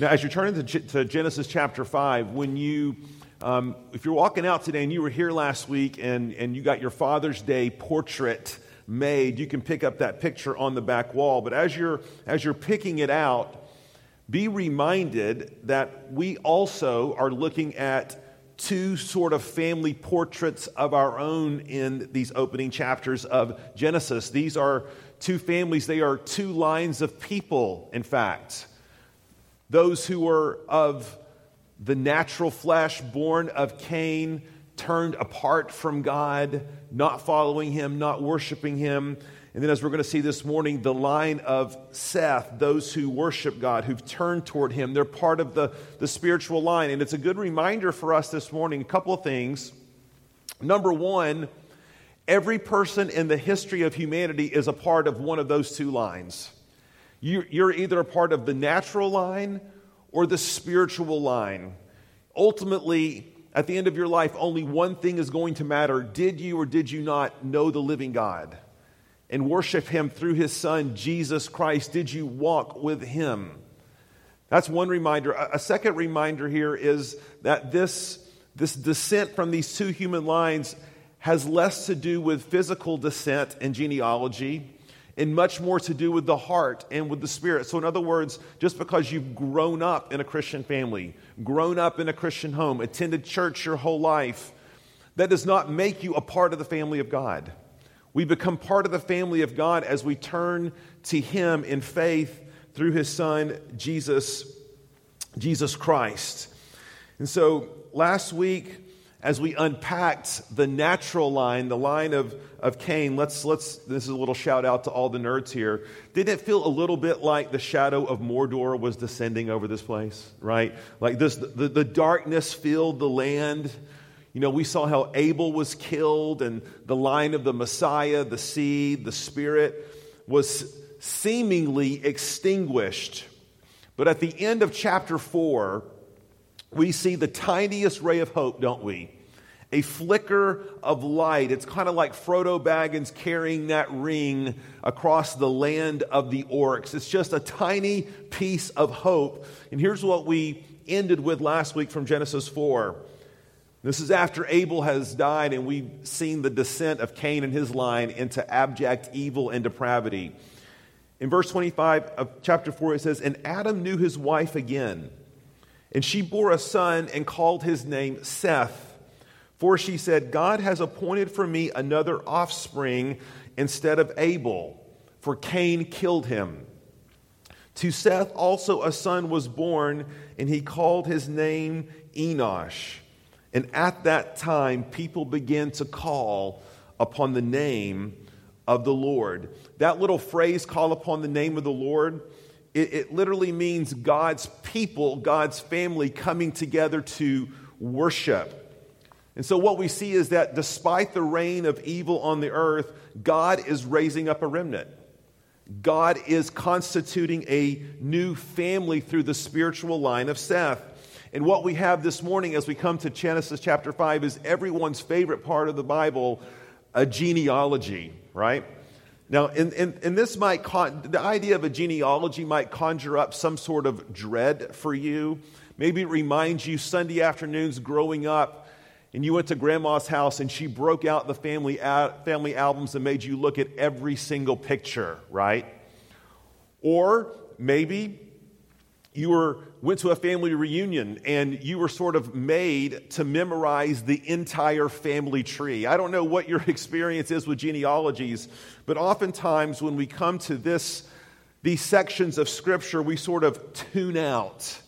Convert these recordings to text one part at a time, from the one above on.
Now, as you're turning to, to Genesis chapter 5, when you, um, if you're walking out today and you were here last week and, and you got your Father's Day portrait made, you can pick up that picture on the back wall. But as you're, as you're picking it out, be reminded that we also are looking at two sort of family portraits of our own in these opening chapters of Genesis. These are two families, they are two lines of people, in fact. Those who were of the natural flesh, born of Cain, turned apart from God, not following him, not worshiping him. And then, as we're going to see this morning, the line of Seth, those who worship God, who've turned toward Him, they're part of the, the spiritual line. And it's a good reminder for us this morning a couple of things. Number one, every person in the history of humanity is a part of one of those two lines. You're either a part of the natural line or the spiritual line. Ultimately, at the end of your life, only one thing is going to matter. Did you or did you not know the living God? and worship Him through His Son, Jesus Christ? Did you walk with Him? That's one reminder. A second reminder here is that this, this descent from these two human lines has less to do with physical descent and genealogy and much more to do with the heart and with the spirit. So, in other words, just because you've grown up in a Christian family, grown up in a Christian home, attended church your whole life, that does not make you a part of the family of God. We become part of the family of God as we turn to Him in faith through His Son, Jesus, Jesus Christ. And so last week, as we unpacked the natural line, the line of, of Cain, let's, let's, this is a little shout out to all the nerds here. Didn't it feel a little bit like the shadow of Mordor was descending over this place, right? Like this, the, the darkness filled the land. You know, we saw how Abel was killed and the line of the Messiah, the seed, the Spirit was seemingly extinguished. But at the end of chapter 4, we see the tiniest ray of hope, don't we? A flicker of light. It's kind of like Frodo Baggins carrying that ring across the land of the orcs. It's just a tiny piece of hope. And here's what we ended with last week from Genesis 4. This is after Abel has died, and we've seen the descent of Cain and his line into abject evil and depravity. In verse 25 of chapter 4, it says, And Adam knew his wife again, and she bore a son and called his name Seth. For she said, God has appointed for me another offspring instead of Abel, for Cain killed him. To Seth also a son was born, and he called his name Enosh. And at that time, people began to call upon the name of the Lord. That little phrase, call upon the name of the Lord, it, it, literally means God's people, God's family coming together to worship. And so, what we see is that despite the reign of evil on the earth, God is raising up a remnant. God is constituting a new family through the spiritual line of Seth. And what we have this morning as we come to Genesis chapter 5 is everyone's favorite part of the Bible, a genealogy, right? Now, and, and, and this might, con- the idea of a genealogy might conjure up some sort of dread for you. Maybe it reminds you Sunday afternoons growing up and you went to grandma's house and she broke out the family, family albums and made you look at every single picture, right? Or maybe you were, went to a family reunion and you were sort of made to memorize the entire family tree. I don't know what your experience is with genealogies, but oftentimes when we come to this, these sections of Scripture, we sort of tune out.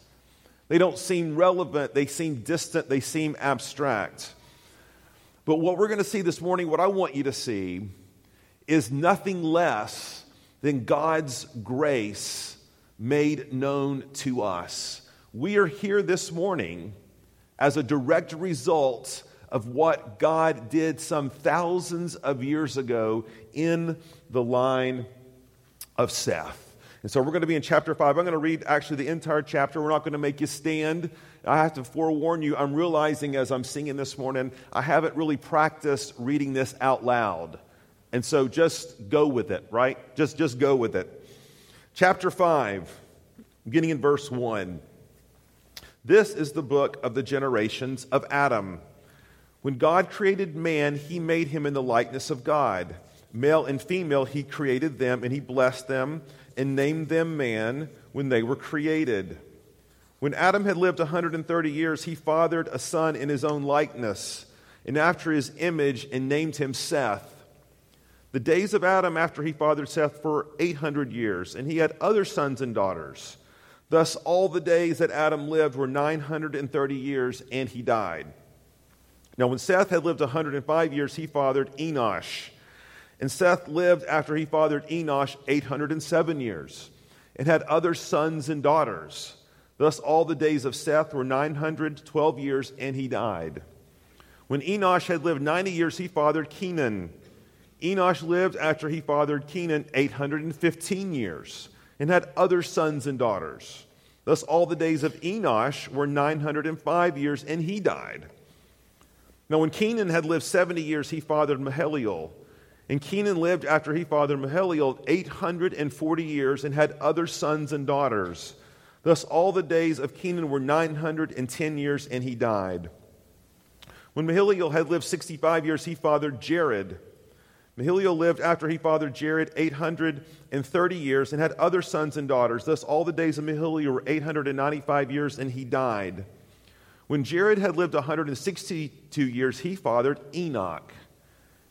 They don't seem relevant, they seem distant, they seem abstract. But what we're going to see this morning, what I want you to see, is nothing less than God's grace made known to us. We are here this morning as a direct result of what God did some thousands of years ago in the line of Seth. And so we're going to be in chapter 5. I'm going to read actually the entire chapter. We're not going to make you stand. I have to forewarn you, I'm realizing as I'm singing this morning, I haven't really practiced reading this out loud. And so just go with it, right? Just, just go with it. Chapter 5, beginning in verse 1. This is the book of the generations of Adam. When God created man, he made him in the likeness of God. Male and female, he created them, and he blessed them and named them man when they were created. When Adam had lived 130 years, he fathered a son in his own likeness and after his image and named him Seth. The days of Adam after he fathered Seth were 800 years, and he had other sons and daughters. Thus, all the days that Adam lived were 930 years, and he died. Now, when Seth had lived 105 years, he fathered Enosh. And Seth lived after he fathered Enosh 807 years, and had other sons and daughters. Thus, all the days of Seth were 912 years, and he died. When Enosh had lived 90 years, he fathered Kenan. Enosh lived after he fathered Kenan 815 years and had other sons and daughters. Thus, all the days of Enosh were 905 years, and he died. Now, when Kenan had lived 70 years, he fathered Mahalalel. And Kenan lived after he fathered Mahalalel 840 years and had other sons and daughters. Thus, all the days of Kenan were 910 years, and he died. When Mahalalel had lived 65 years, he fathered Jared. Mahalalel lived after he fathered Jared 830 years and had other sons and daughters. Thus, all the days of Mahalalel were 895 years, and he died. When Jared had lived 162 years, he fathered Enoch.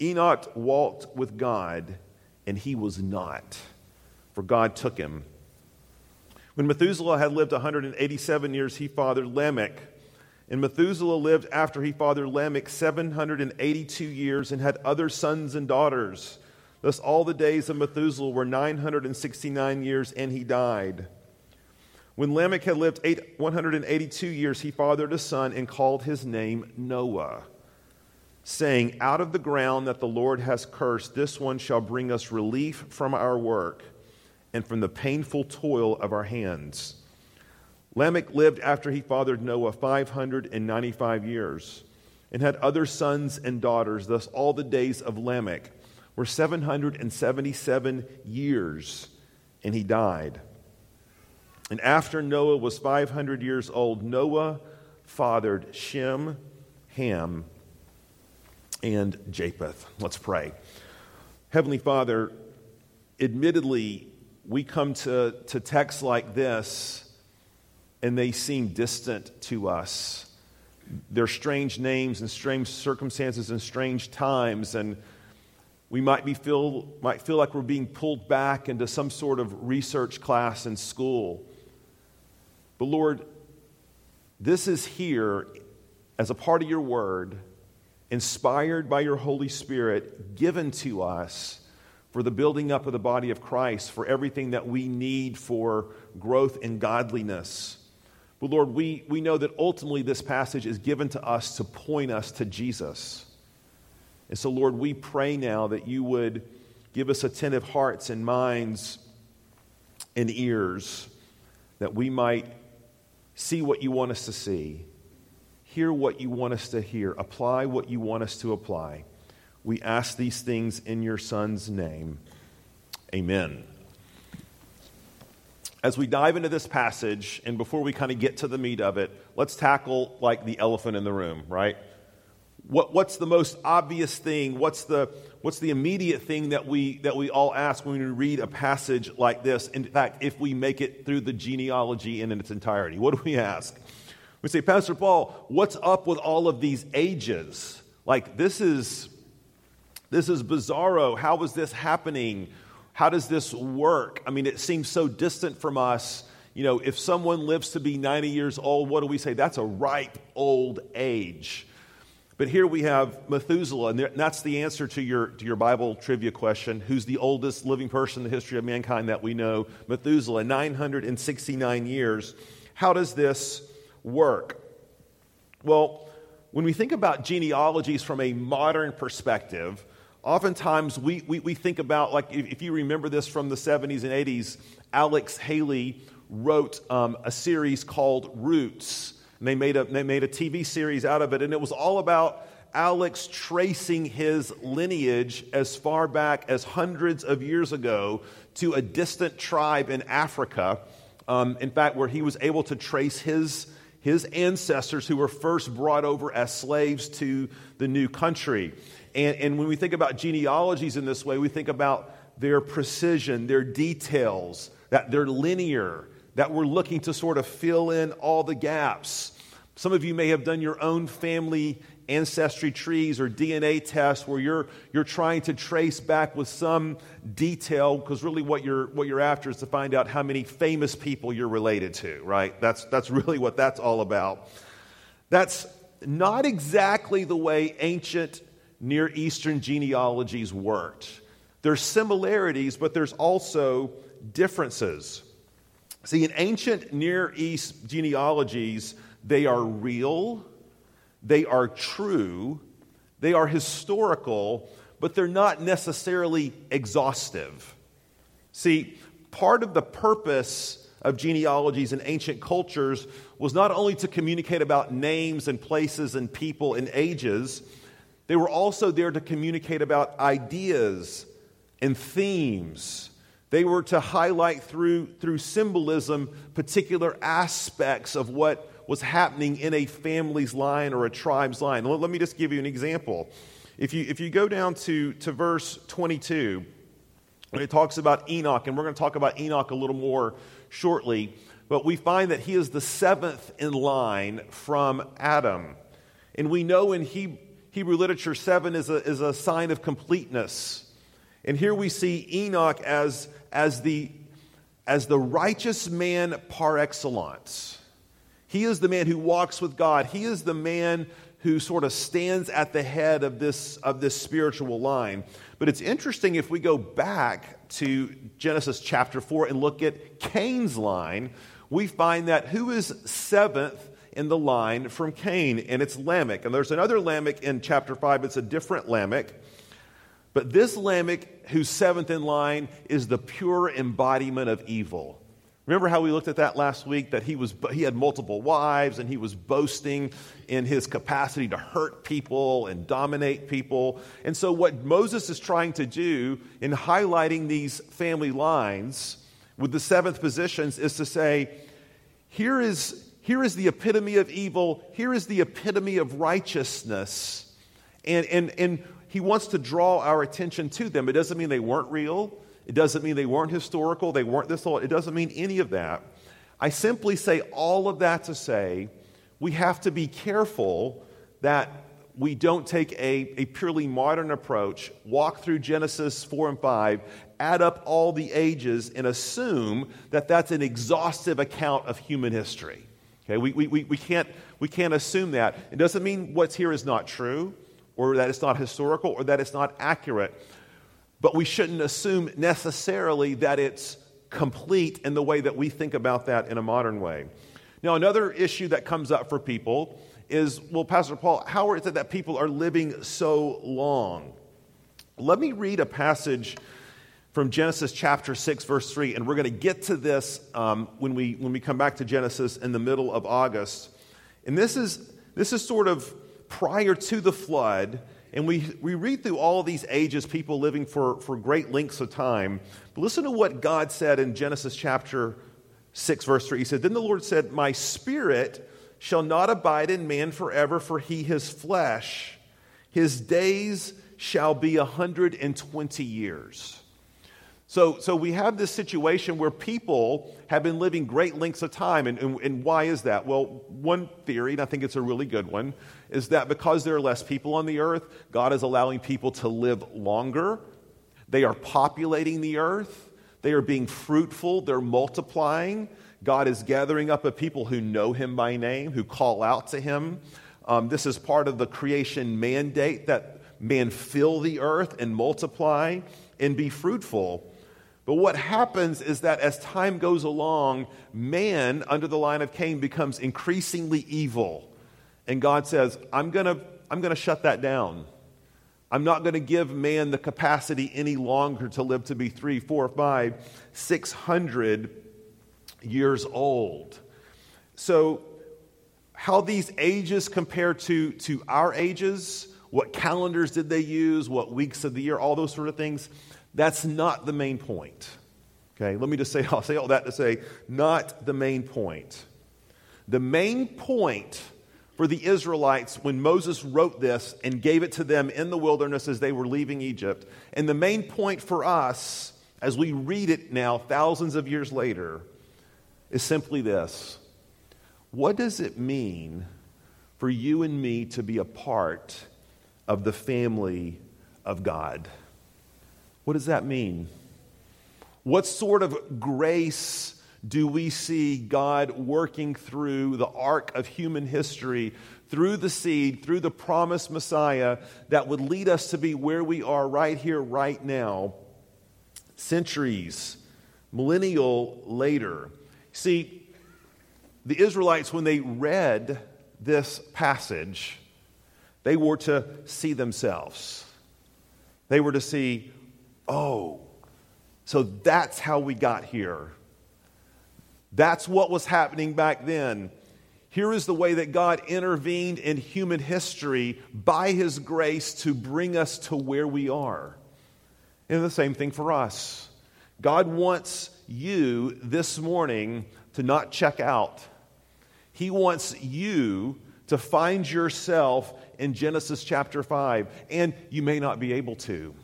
Enoch walked with God, and he was not, for God took him. When Methuselah had lived 187 years, he fathered Lamech. And Methuselah lived after he fathered Lamech 782 years and had other sons and daughters. Thus, all the days of Methuselah were 969 years, and he died. When Lamech had lived 182 years, he fathered a son and called his name Noah, saying, Out of the ground that the Lord has cursed, this one shall bring us relief from our work and from the painful toil of our hands. Lamech lived after he fathered Noah 595 years and had other sons and daughters. Thus, all the days of Lamech were 777 years, and he died. And after Noah was 500 years old, Noah fathered Shem, Ham, and Japheth. Let's pray. Heavenly Father, admittedly, we come to, to texts like this and they seem distant to us. They're strange names and strange circumstances and strange times, and we might, be feel, might feel like we're being pulled back into some sort of research class in school. But Lord, this is here as a part of your word, inspired by your Holy Spirit, given to us for the building up of the body of Christ, for everything that we need for growth and godliness. But Lord, we, we know that ultimately this passage is given to us to point us to Jesus. And so, Lord, we pray now that you would give us attentive hearts and minds and ears that we might see what you want us to see, hear what you want us to hear, apply what you want us to apply. We ask these things in your Son's name. Amen. As we dive into this passage, and before we kind of get to the meat of it, let's tackle like the elephant in the room, right? What, what's the most obvious thing? What's the, what's the immediate thing that we, that we all ask when we read a passage like this? In fact, if we make it through the genealogy in its entirety, what do we ask? We say, Pastor Paul, what's up with all of these ages? Like, this is, this is bizarro. How is this happening? How does this work? I mean, it seems so distant from us. You know, if someone lives to be 90 years old, what do we say? That's a ripe old age. But here we have Methuselah, and that's the answer to your, to your Bible trivia question who's the oldest living person in the history of mankind that we know? Methuselah, 969 years. How does this work? Well, when we think about genealogies from a modern perspective, oftentimes we, we, we think about, like, if, if, you remember this from the 70s and 80s, Alex Haley wrote um, a series called Roots. And they made, a, they made a TV series out of it, and it was all about Alex tracing his lineage as far back as hundreds of years ago to a distant tribe in Africa. Um, in fact, where he was able to trace his, his ancestors who were first brought over as slaves to the new country. And, and when we think about genealogies in this way, we think about their precision, their details, that they're linear, that we're looking to sort of fill in all the gaps. Some of you may have done your own family ancestry trees or DNA tests where you're, you're trying to trace back with some detail because really what you're, what you're after is to find out how many famous people you're related to, right? That's, that's really what that's all about. That's not exactly the way ancient Near Eastern genealogies worked. There's similarities, but there's also differences. See, in ancient Near East genealogies, they are real, they are true, they are historical, but they're not necessarily exhaustive. See, part of the purpose of genealogies in ancient cultures was not only to communicate about names and places and people and ages, they were also there to communicate about ideas and themes. They were to highlight through, through symbolism particular aspects of what was happening in a family's line or a tribe's line. Let, let me just give you an example. If you, if you go down to, to verse 22, it talks about Enoch, and we're going to talk about Enoch a little more shortly, but we find that he is the seventh in line from Adam. And we know in he, Hebrew literature, seven is a, is a sign of completeness. And here we see Enoch as, as, the, as the righteous man par excellence. He is the man who walks with God. He is the man who sort of stands at the head of this, of this spiritual line. But it's interesting if we go back to Genesis chapter 4 and look at Cain's line, we find that who is seventh in the line from Cain, and it's Lamech. And there's another Lamech in chapter 5, it's a different Lamech. But this Lamech, who's seventh in line, is the pure embodiment of evil. Remember how we looked at that last week? That he, was, he had multiple wives and he was boasting in his capacity to hurt people and dominate people. And so, what Moses is trying to do in highlighting these family lines with the seventh positions is to say, here is, here is the epitome of evil, here is the epitome of righteousness. And, and, and he wants to draw our attention to them. It doesn't mean they weren't real, it doesn't mean they weren't historical, they weren't this old. It doesn't mean any of that. I simply say all of that to say we have to be careful that we don't take a, a purely modern approach, walk through Genesis 4 and 5, add up all the ages, and assume that that's an exhaustive account of human history. Okay, we, we, we, can't, we can't assume that. It doesn't mean what's here is not true, or that it's not historical, or that it's not accurate. But we shouldn't assume necessarily that it's complete in the way that we think about that in a modern way. Now, another issue that comes up for people is well, Pastor Paul, how is it that people are living so long? Let me read a passage from Genesis chapter 6, verse 3, and we're going to get to this um, when, we, when we come back to Genesis in the middle of August. And this is, this is sort of prior to the flood, and we, we read through all these ages, people living for, for great lengths of time. But listen to what God said in Genesis chapter 6, verse 3. He said, Then the Lord said, My spirit shall not abide in man forever, for he is flesh. His days shall be a 120 years. So, so we have this situation where people have been living great lengths of time. And, and, and, why is that? Well, one theory, and I think it's a really good one, is that because there are less people on the earth, God is allowing people to live longer. They are populating the earth, they are being fruitful, they're multiplying. God is gathering up a people who know Him by name, who call out to Him. Um, this is part of the creation mandate that man fill the earth and multiply and be fruitful. But what happens is that as time goes along, man, under the line of Cain, becomes increasingly evil And God says, I'm going to I'm going to shut that down. I'm not going to give man the capacity any longer to live to be three, four, five, six hundred years old. So, how these ages compare to, to our ages, what calendars did they use, what weeks of the year, all those sort of things, that's not the main point. Okay, let me just say, I'll say all that to say, not the main point. The main point for the Israelites when Moses wrote this and gave it to them in the wilderness as they were leaving Egypt, and the main point for us as we read it now, thousands of years later, is simply this What does it mean for you and me to be a part of the family of God? What does that mean? What sort of grace do we see God working through the arc of human history, through the seed, through the promised Messiah that would lead us to be where we are right here, right now, centuries, millennial later? See, the Israelites, when they read this passage, they were to see themselves. They were to see, oh, so that's how we got here. That's what was happening back then. Here is the way that God intervened in human history by His grace to bring us to where we are. And the same thing for us. God wants you this morning to not check out. He wants you to find yourself in Genesis chapter 5, and you may not be able to.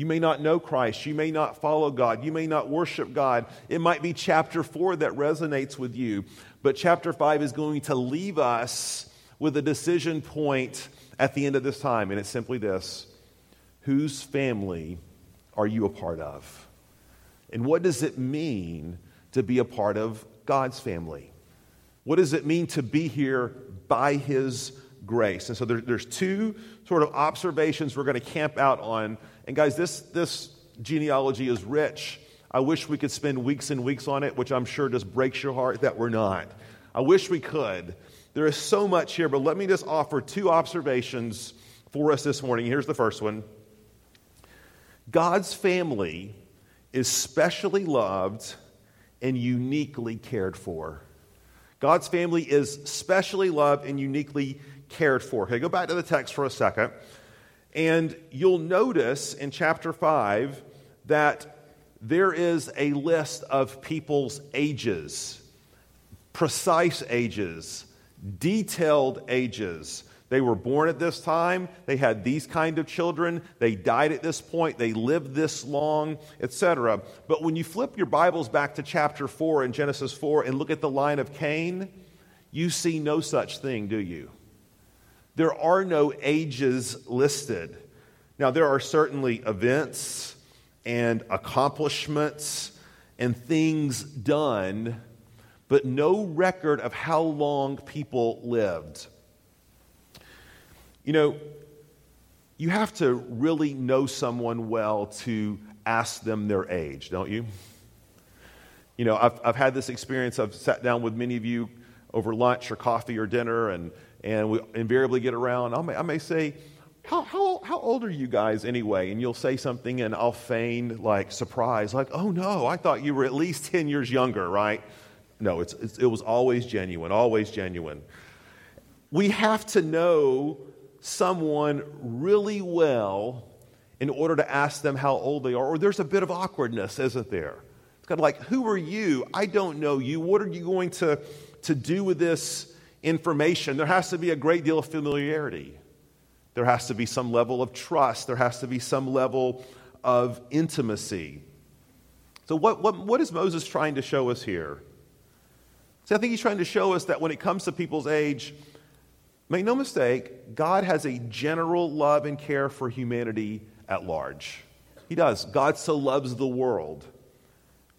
You may not know Christ. You may not follow God. You may not worship God. It might be chapter 4 that resonates with you. But chapter 5 is going to leave us with a decision point at the end of this time. And it's simply this Whose family are you a part of? And what does it mean to be a part of God's family? What does it mean to be here by His grace? And so there, there's two sort of observations we're going to camp out on and guys, this, this genealogy is rich. I wish we could spend weeks and weeks on it, which I'm sure just breaks your heart that we're not. I wish we could. There is so much here, but let me just offer two observations for us this morning. Here's the first one God's family is specially loved and uniquely cared for. God's family is specially loved and uniquely cared for. Okay, go back to the text for a second. And you'll notice in chapter 5 that there is a list of people's ages, precise ages, detailed ages. They were born at this time, they had these kind of children, they died at this point, they lived this long, etc. But when you flip your Bibles back to chapter 4 in Genesis 4 and look at the line of Cain, you see no such thing, do you? There are no ages listed. Now, there are certainly events and accomplishments and things done, but no record of how long people lived. You know, you have to really know someone well to ask them their age, don't you? You know, I've, I've had this experience. I've sat down with many of you over lunch or coffee or dinner, and and we invariably get around. I may, I may say, how, how, how old are you guys anyway? And you'll say something, and I'll feign like surprise, like, oh no, I thought you were at least 10 years younger, right? No, it's, it's, it was always genuine, always genuine. We have to know someone really well in order to ask them how old they are, or there's a bit of awkwardness, isn't there? It's kind of like, who are you? I don't know you. What are you going to, to do with this information, there has to be a great deal of familiarity. There has to be some level of trust. There has to be some level of intimacy. So, what, what, what is Moses trying to show us here? See, I think he's trying to show us that when it comes to people's age, make no mistake, God has a general love and care for humanity at large. He does. God so loves the world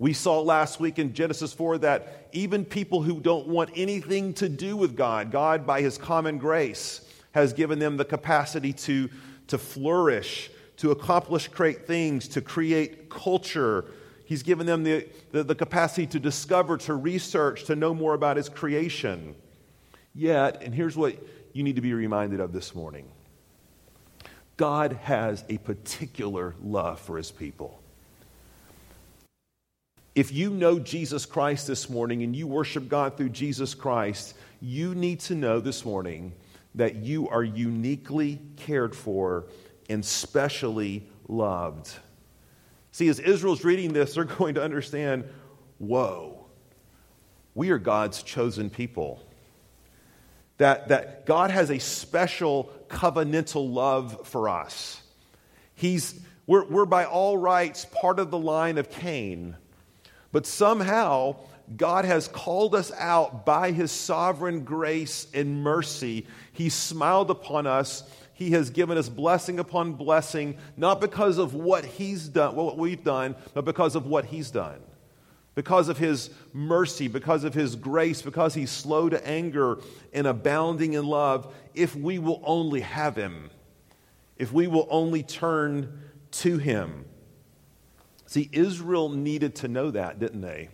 we saw last week in Genesis 4 that even people who don't want anything to do with God, God, by His common grace, has given them the capacity to, to flourish, to accomplish great things, to create culture. He's given them the, the, the capacity to discover, to research, to know more about His creation. Yet, and here's what you need to be reminded of this morning God has a particular love for his people. If you know Jesus Christ this morning and you worship God through Jesus Christ, you need to know this morning that you are uniquely cared for and specially loved. See, as Israel's reading this, they're going to understand whoa, we are God's chosen people. That, that God has a special covenantal love for us. He's, we're, we're by all rights part of the line of Cain. But somehow, God has called us out by his sovereign grace and mercy. He smiled upon us. He has given us blessing upon blessing, not because of what he's done, what we've done, but because of what he's done. Because of his mercy, because of his grace, because he's slow to anger and abounding in love, if we will only have him, if we will only turn to him. See, Israel needed to know that, didn't they?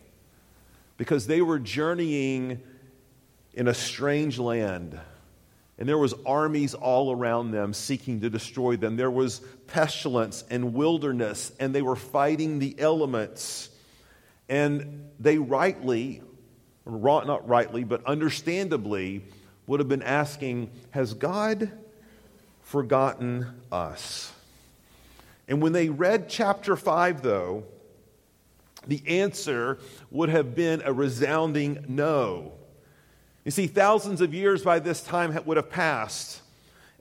Because they were journeying in a strange land. And there was armies all around them seeking to destroy them. There was pestilence and wilderness, and they were fighting the elements. And they rightly, not rightly, but understandably, would have been asking, Has God forgotten us? And when they read chapter 5, though, the answer would have been a resounding no. You see, thousands of years by this time would have passed,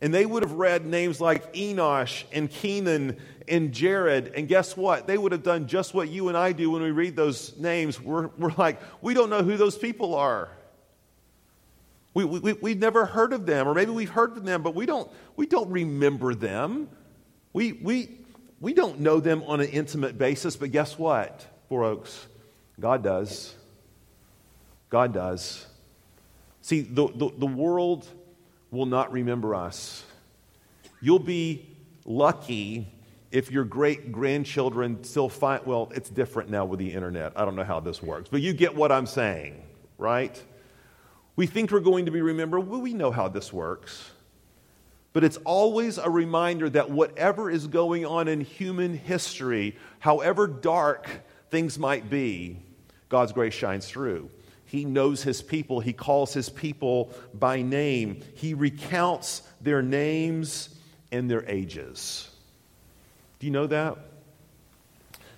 and they would have read names like Enosh and Kenan and Jared. And guess what? They would have done just what you and I do when we read those names. We're, we're like, we don't know who those people are. We, we, we've never heard of them, or maybe we've heard of them, but we don't, we don't remember them. We, we, we don't know them on an intimate basis, but guess what, Four Oaks? God does. God does. See, the, the, the world will not remember us. You'll be lucky if your great grandchildren still find, well, it's different now with the internet. I don't know how this works, but you get what I'm saying, right? We think we're going to be remembered. Well, we know how this works. But it's always a reminder that whatever is going on in human history, however dark things might be, God's grace shines through. He knows his people, he calls his people by name, he recounts their names and their ages. Do you know that?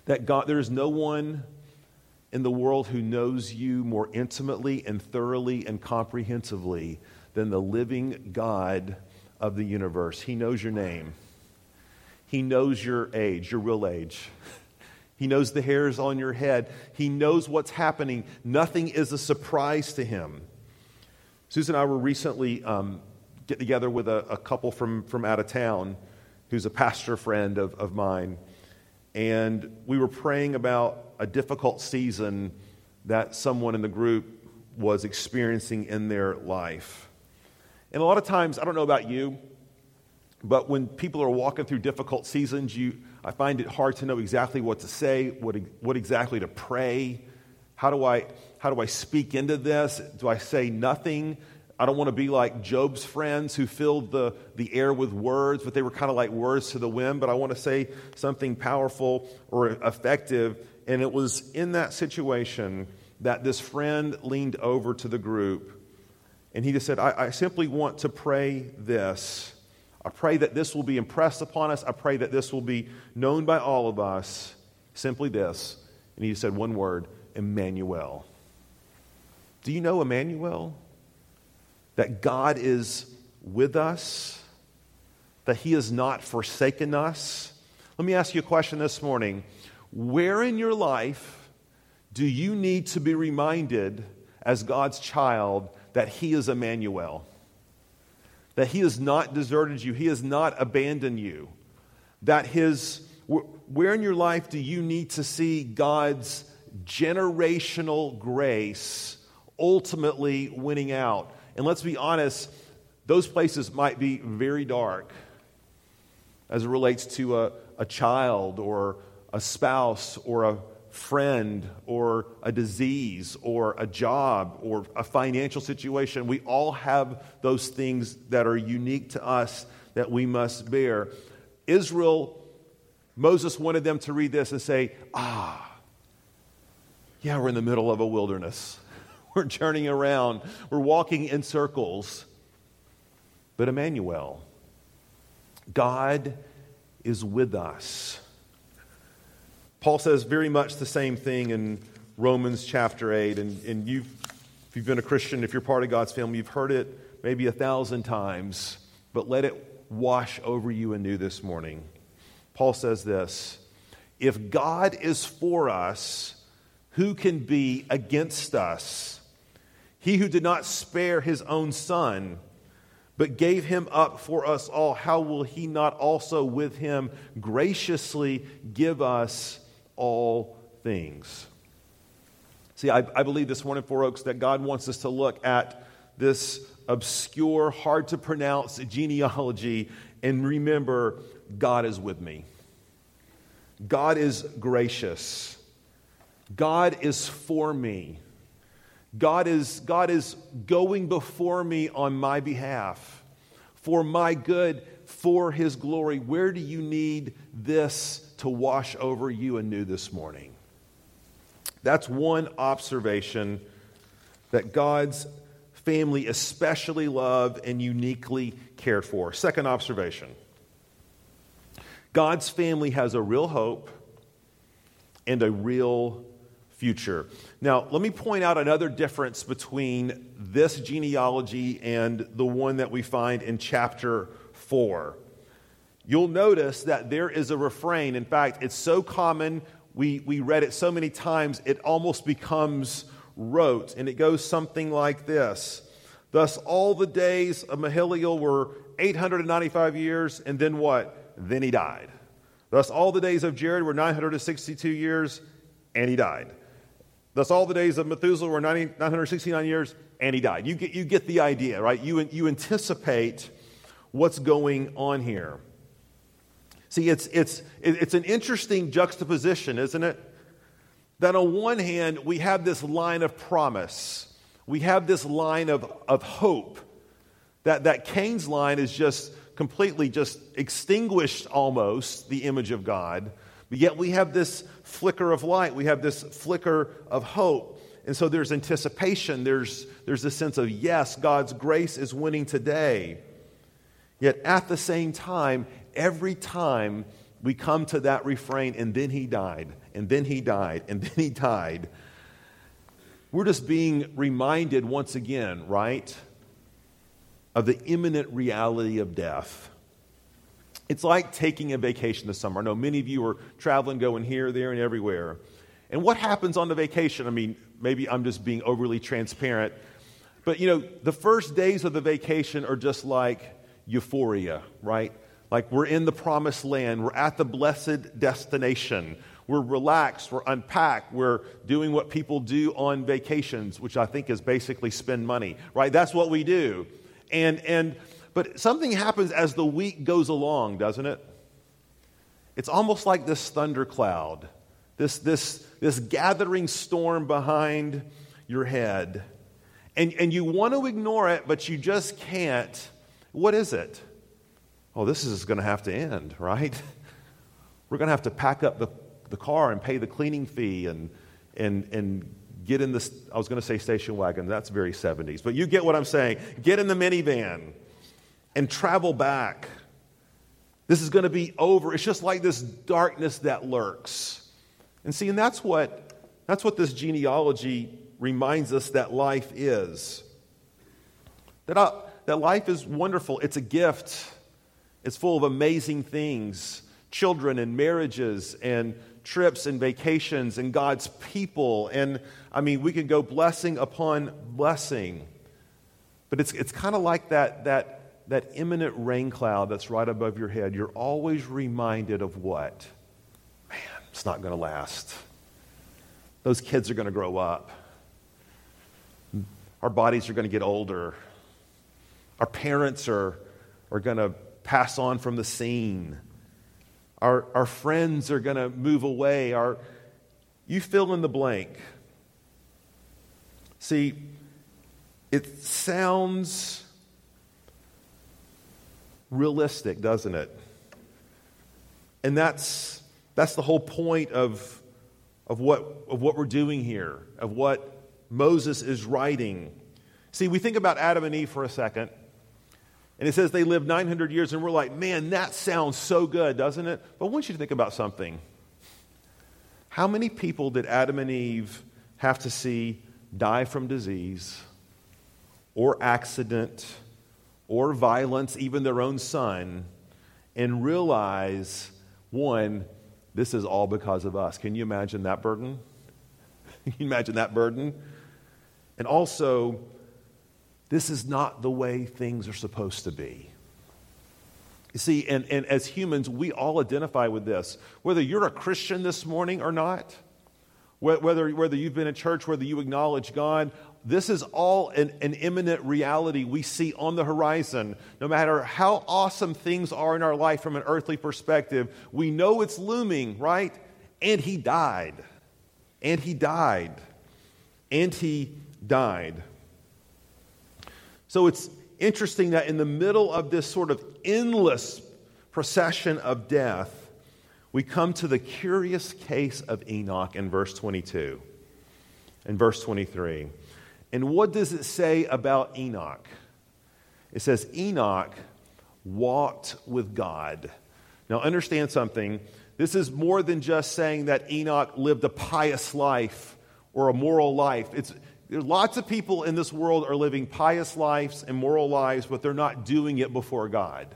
That God, there is no one in the world who knows you more intimately and thoroughly and comprehensively than the living God of the universe. He knows your name, He knows your age, your real age. He knows the hairs on your head. He knows what's happening. Nothing is a surprise to him. Susan and I were recently um, get together with a, a, couple from, from out of town who's a pastor friend of, of mine. And we were praying about a difficult season that someone in the group was experiencing in their life. And a lot of times, I don't know about you, but when people are walking through difficult seasons, you, I find it hard to know exactly what to say, what, what exactly to pray. How do, I, how do I speak into this? Do I say nothing? I don't want to be like Job's friends who filled the, the air with words, but they were kind of like words to the wind. But I want to say something powerful or effective. And it was in that situation that this friend leaned over to the group and he just said, I, I simply want to pray this. I pray that this will be impressed upon us. I pray that this will be known by all of us. Simply this. And he just said one word Emmanuel. Do you know Emmanuel? That God is with us, that he has not forsaken us. Let me ask you a question this morning. Where in your life do you need to be reminded as God's child that He is Emmanuel, that He has not deserted you, He has not abandoned you, that His, where in your life do you need to see God's generational grace ultimately winning out? And let's be honest, those places might be very dark as it relates to a, a child or a spouse or a friend or a disease or a job or a financial situation. We all have those things that are unique to us that we must bear. Israel, Moses wanted them to read this and say, Ah, yeah, we're in the middle of a wilderness. We're turning around, we're walking in circles. But Emmanuel, God is with us. Paul says very much the same thing in Romans chapter 8. And, and you've, if you've been a Christian, if you're part of God's family, you've heard it maybe a thousand times, but let it wash over you anew this morning. Paul says this If God is for us, who can be against us? He who did not spare his own son, but gave him up for us all, how will he not also with him graciously give us all things? See, I, I believe this morning, Four Oaks, that God wants us to look at this obscure, hard to pronounce genealogy and remember God is with me. God is gracious. God is for me. God is, God is going before me on my behalf, for my good, for his glory. Where do you need this to wash over you anew this morning? That's one observation that God's family especially loved and uniquely cared for. Second observation God's family has a real hope and a real future. Now, let me point out another difference between this genealogy and the one that we find in chapter 4. You'll notice that there is a refrain. In fact, it's so common, we, we read it so many times, it almost becomes rote. And it goes something like this Thus, all the days of Mahalalel were 895 years, and then what? Then he died. Thus, all the days of Jared were 962 years, and he died. Thus, all the days of Methuselah were 90, 969 years, and he died. You get, you get the idea, right? You, you anticipate what's going on here. See, it's, it's, it's an interesting juxtaposition, isn't it? That on one hand, we have this line of promise, we have this line of, of hope. That, that Cain's line is just completely just extinguished almost the image of God. But yet we have this flicker of light, we have this flicker of hope. And so there's anticipation, there's, there's a sense of, yes, God's grace is winning today. Yet at the same time, every time we come to that refrain, and then he died, and then he died, and then he died, we're just being reminded once again, right, of the imminent reality of death. It's like taking a vacation this summer. I know many of you are traveling, going here, there, and everywhere. And what happens on the vacation? I mean, maybe I'm just being overly transparent. But, you know, the first days of the vacation are just like euphoria, right? Like we're in the promised land, we're at the blessed destination. We're relaxed, we're unpacked, we're doing what people do on vacations, which I think is basically spend money, right? That's what we do. And, and, but something happens as the week goes along, doesn't it? It's almost like this thundercloud, this, this, this gathering storm behind your head. And, and you want to ignore it, but you just can't. What is it? Oh, this is going to have to end, right? We're going to have to pack up the, the car and pay the cleaning fee and, and, and get in the, I was going to say station wagon, that's very 70s, but you get what I'm saying. Get in the minivan and travel back. This is going to be over. It's just like this darkness that lurks. And see, and that's what, that's what this genealogy reminds us that life is. That, uh, that life is wonderful. It's a gift. It's full of amazing things children and marriages and trips and vacations and God's people. And I mean, we can go blessing upon blessing. But it's, it's kind of like that, that that imminent rain cloud that's right above your head, you're always reminded of what? Man, it's not going to last. Those kids are going to grow up. Our bodies are going to get older. Our parents are, are going to pass on from the scene. Our, our friends are going to move away. Our, you fill in the blank. See, it sounds realistic, doesn't it? And that's, that's the whole point of, of, what, of what we're doing here, of what Moses is writing. See, we think about Adam and Eve for a second, and it says they lived 900 years, and we're like, man, that sounds so good, doesn't it? But I want you to think about something. How many people did Adam and Eve have to see die from disease or accident or violence, even their own son, and realize, one, this is all because of us? Can you imagine that burden? Can you imagine that burden? And also, this is not the way things are supposed to be. You see, and, and as humans, we all identify with this. Whether you're a Christian this morning or not, whether, whether you've been in church, whether you acknowledge God, this is all an, an imminent reality we see on the horizon. No matter how awesome things are in our life from an earthly perspective, we know it's looming, right? And he died. And he died. And he died. So it's interesting that in the middle of this sort of endless procession of death, we come to the curious case of Enoch in verse 22 and verse 23. And what does it say about Enoch? It says, Enoch walked with God. Now, understand something. This is more than just saying that Enoch lived a pious life or a moral life. It's, there's lots of people in this world are living pious lives and moral lives, but they're not doing it before God.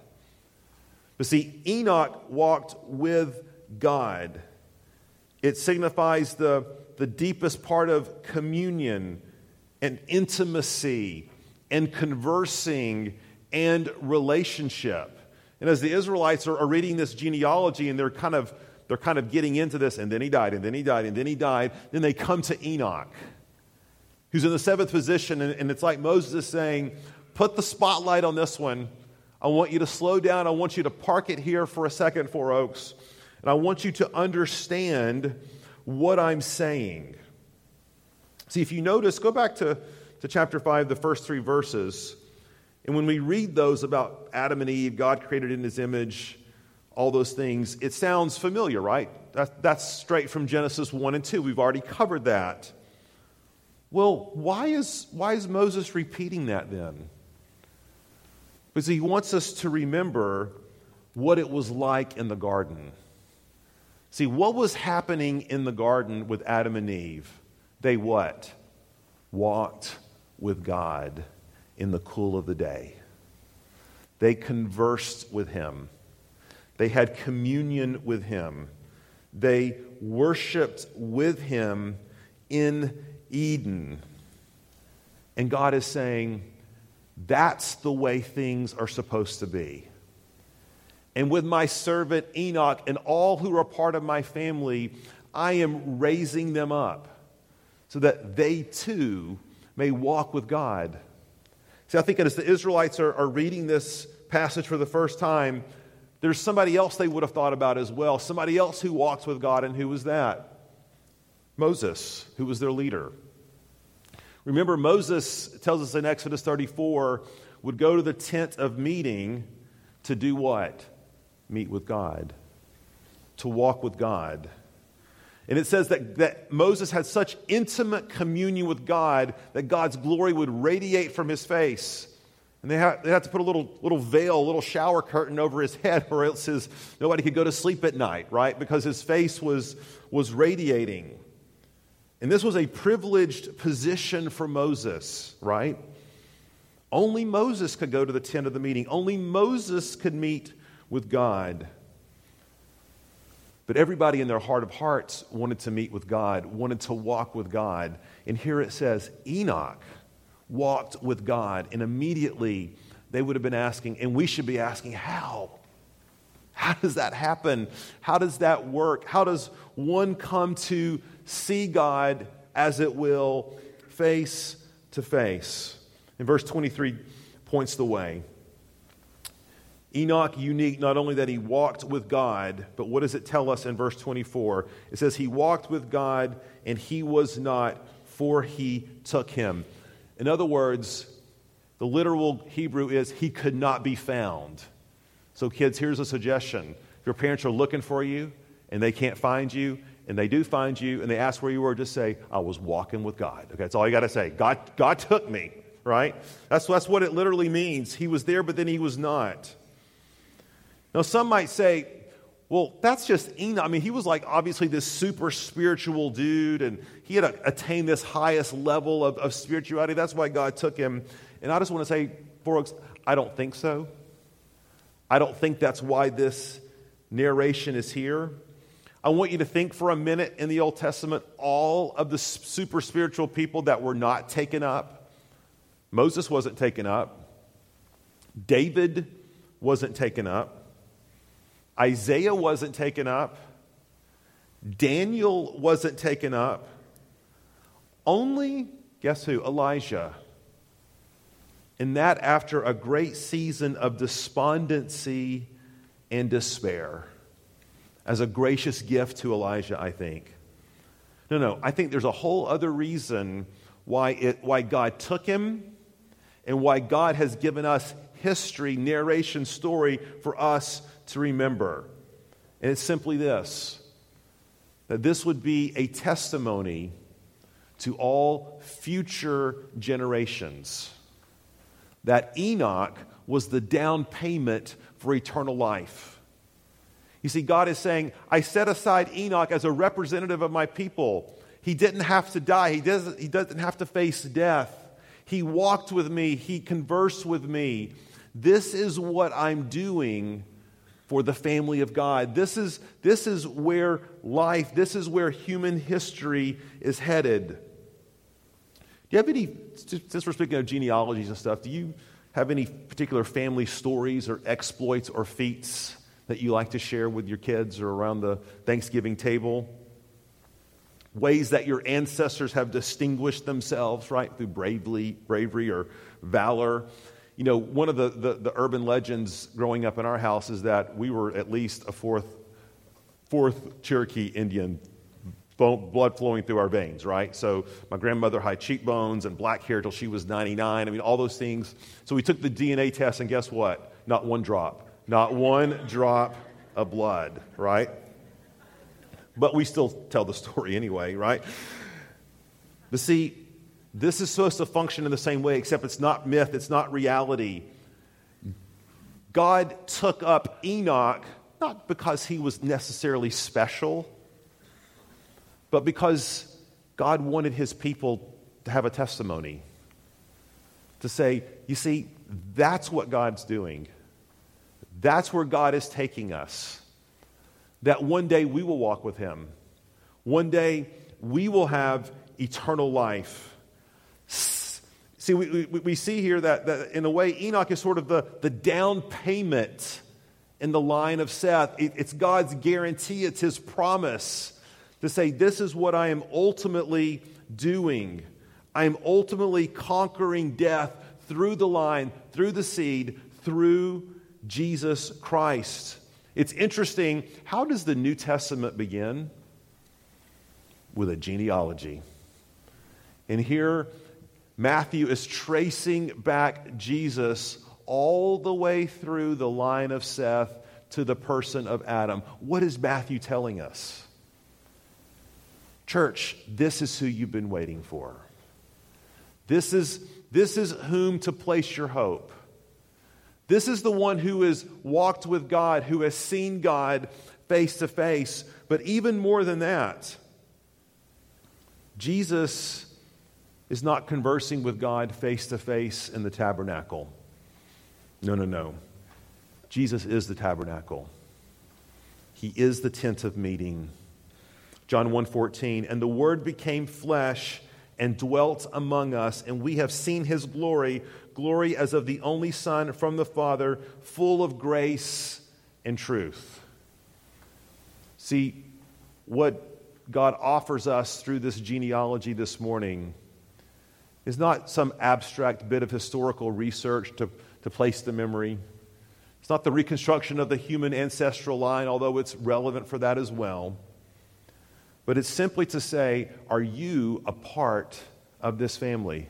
But see, Enoch walked with God. It signifies the, the deepest part of communion and intimacy and conversing and relationship. And as the Israelites are, are reading this genealogy and they're kind of they're kind of getting into this, and then he died, and then he died, and then he died. Then they come to Enoch who's in the seventh position, and, and it's like Moses is saying, Put the spotlight on this one. I want you to slow down. I want you to park it here for a second, Four Oaks. And I want you to understand what I'm saying. See, if you notice, go back to, to chapter 5, the first three verses. And when we read those about Adam and Eve, God created in his image, all those things, it sounds familiar, right? That, that's straight from Genesis 1 and 2. We've already covered that. Well, why is, why is Moses repeating that then? Because he wants us to remember what it was like in the garden. See, what was happening in the garden with Adam and Eve? They what? Walked with God in the cool of the day. They conversed with him. They had communion with him. They worshiped with him in Eden. And God is saying, that's the way things are supposed to be. And with my servant Enoch and all who are part of my family, I am raising them up so that they too may walk with God. See, I think as the Israelites are, are reading this passage for the first time, there's somebody else they would have thought about as well, somebody else who walks with God, and who was that? Moses, who was their leader. Remember, Moses tells us in Exodus 34 would go to the tent of meeting to do what? Meet with God, to walk with God. And it says that, that Moses had such intimate communion with God that God's glory would radiate from his face. And they had, they had to put a little, little veil, a little shower curtain over his head, or else his, nobody could go to sleep at night, right? Because his face was, was radiating. And this was a privileged position for Moses, right? Only Moses could go to the tent of the meeting. Only Moses could meet with God. But everybody in their heart of hearts wanted to meet with God, wanted to walk with God. And here it says Enoch walked with God. And immediately they would have been asking, and we should be asking, how? How does that happen? How does that work? How does one come to see God as it will, face to face. And verse 23 points the way. Enoch, unique, not only that he walked with God, but what does it tell us in verse 24? It says, He walked with God, and he was not, for he took him. In other words, the literal Hebrew is, He could not be found. So, kids, here's a suggestion. If your parents are looking for you and they can't find you, and they do find you and they ask where you were, just say, I was walking with God. Okay, that's all you got to say. God, God took me, right? That's, that's what it literally means. He was there, but then he was not. Now, some might say, well, that's just Enoch. I mean, he was like obviously this super spiritual dude, and he had attained this highest level of, of spirituality. That's why God took him. And I just want to say, folks, I don't think so. I don't think that's why this narration is here. I want you to think for a minute in the Old Testament all of the super spiritual people that were not taken up. Moses wasn't taken up, David wasn't taken up. Isaiah wasn't taken up. Daniel wasn't taken up. Only, guess who? Elijah. And that after a great season of despondency and despair. As a gracious gift to Elijah, I think. No, no, I think there's a whole other reason why, it, why God took him and why God has given us history, narration, story for us to remember. And it's simply this that this would be a testimony to all future generations. That Enoch was the down payment for eternal life. You see, God is saying, I set aside Enoch as a representative of my people. He didn't have to die, he doesn't, he doesn't have to face death. He walked with me, he conversed with me. This is what I'm doing for the family of God. This is, this is where life, this is where human history is headed. You have any, since we're speaking of genealogies and stuff, do you have any particular family stories or exploits or feats that you like to share with your kids or around the Thanksgiving table? Ways that your ancestors have distinguished themselves, right, through bravely, bravery or valor. You know, one of the, the, the, urban legends growing up in our house is that we were at least a fourth, fourth Cherokee Indian blood flowing through our veins, right? So my grandmother had cheekbones and black hair till she was 99. I mean, all those things. So we took the DNA test, and guess what? Not one drop. Not one drop of blood, right? But we still tell the story anyway, right? But see, this is supposed to function in the same way, except it's not myth, it's not reality. God took up Enoch not because he was necessarily special, but because God wanted his people to have a testimony. To say, you see, that's what God's doing. That's where God is taking us. That one day we will walk with him. One day we will have eternal life. See, we, we, we see here that, that, in a way, Enoch is sort of the, the down payment in the line of Seth. It, it's God's guarantee, it's his promise to say, This is what I am ultimately doing. I am ultimately conquering death through the line, through the seed, through Jesus Christ. It's interesting. How does the New Testament begin? With a genealogy. And here Matthew is tracing back Jesus all the way through the line of Seth to the person of Adam. What is Matthew telling us? Church, this is who you've been waiting for. This is, this is whom to place your hope. This is the one who has walked with God, who has seen God face to face. But even more than that, Jesus is not conversing with God face to face in the tabernacle. No, no, no. Jesus is the tabernacle. He is the tent of meeting. John 1:14 and the word became flesh and dwelt among us and we have seen his glory glory as of the only son from the father full of grace and truth. See what God offers us through this genealogy this morning is not some abstract bit of historical research to, to place the memory. It's not the reconstruction of the human ancestral line, although it's relevant for that as well. But it's simply to say, are you a part of this family?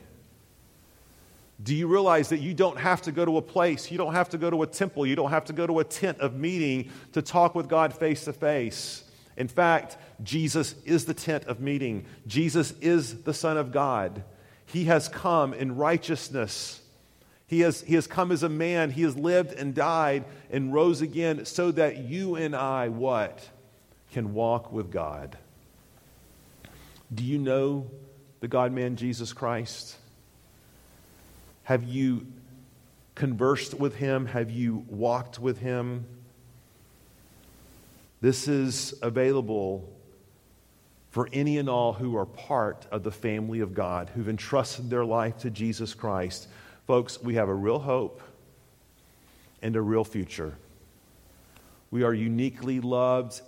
Do you realize that you don't have to go to a place, you don't have to go to a temple, you don't have to go to a tent of meeting to talk with God face to face? In fact, Jesus is the tent of meeting. Jesus is the Son of God. He has come in righteousness. He has, he has come as a man. He has lived and died and rose again so that you and I, what? Can walk with God. Do you know the God man Jesus Christ? Have you conversed with him? Have you walked with him? This is available for any and all who are part of the family of God, who've entrusted their life to Jesus Christ. Folks, we have a real hope and a real future. We are uniquely loved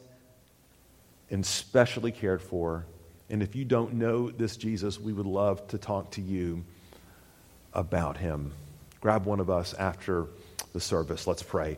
and specially cared for. And if you don't know this Jesus, we would love to talk to you about him. Grab one of us after the service. Let's pray.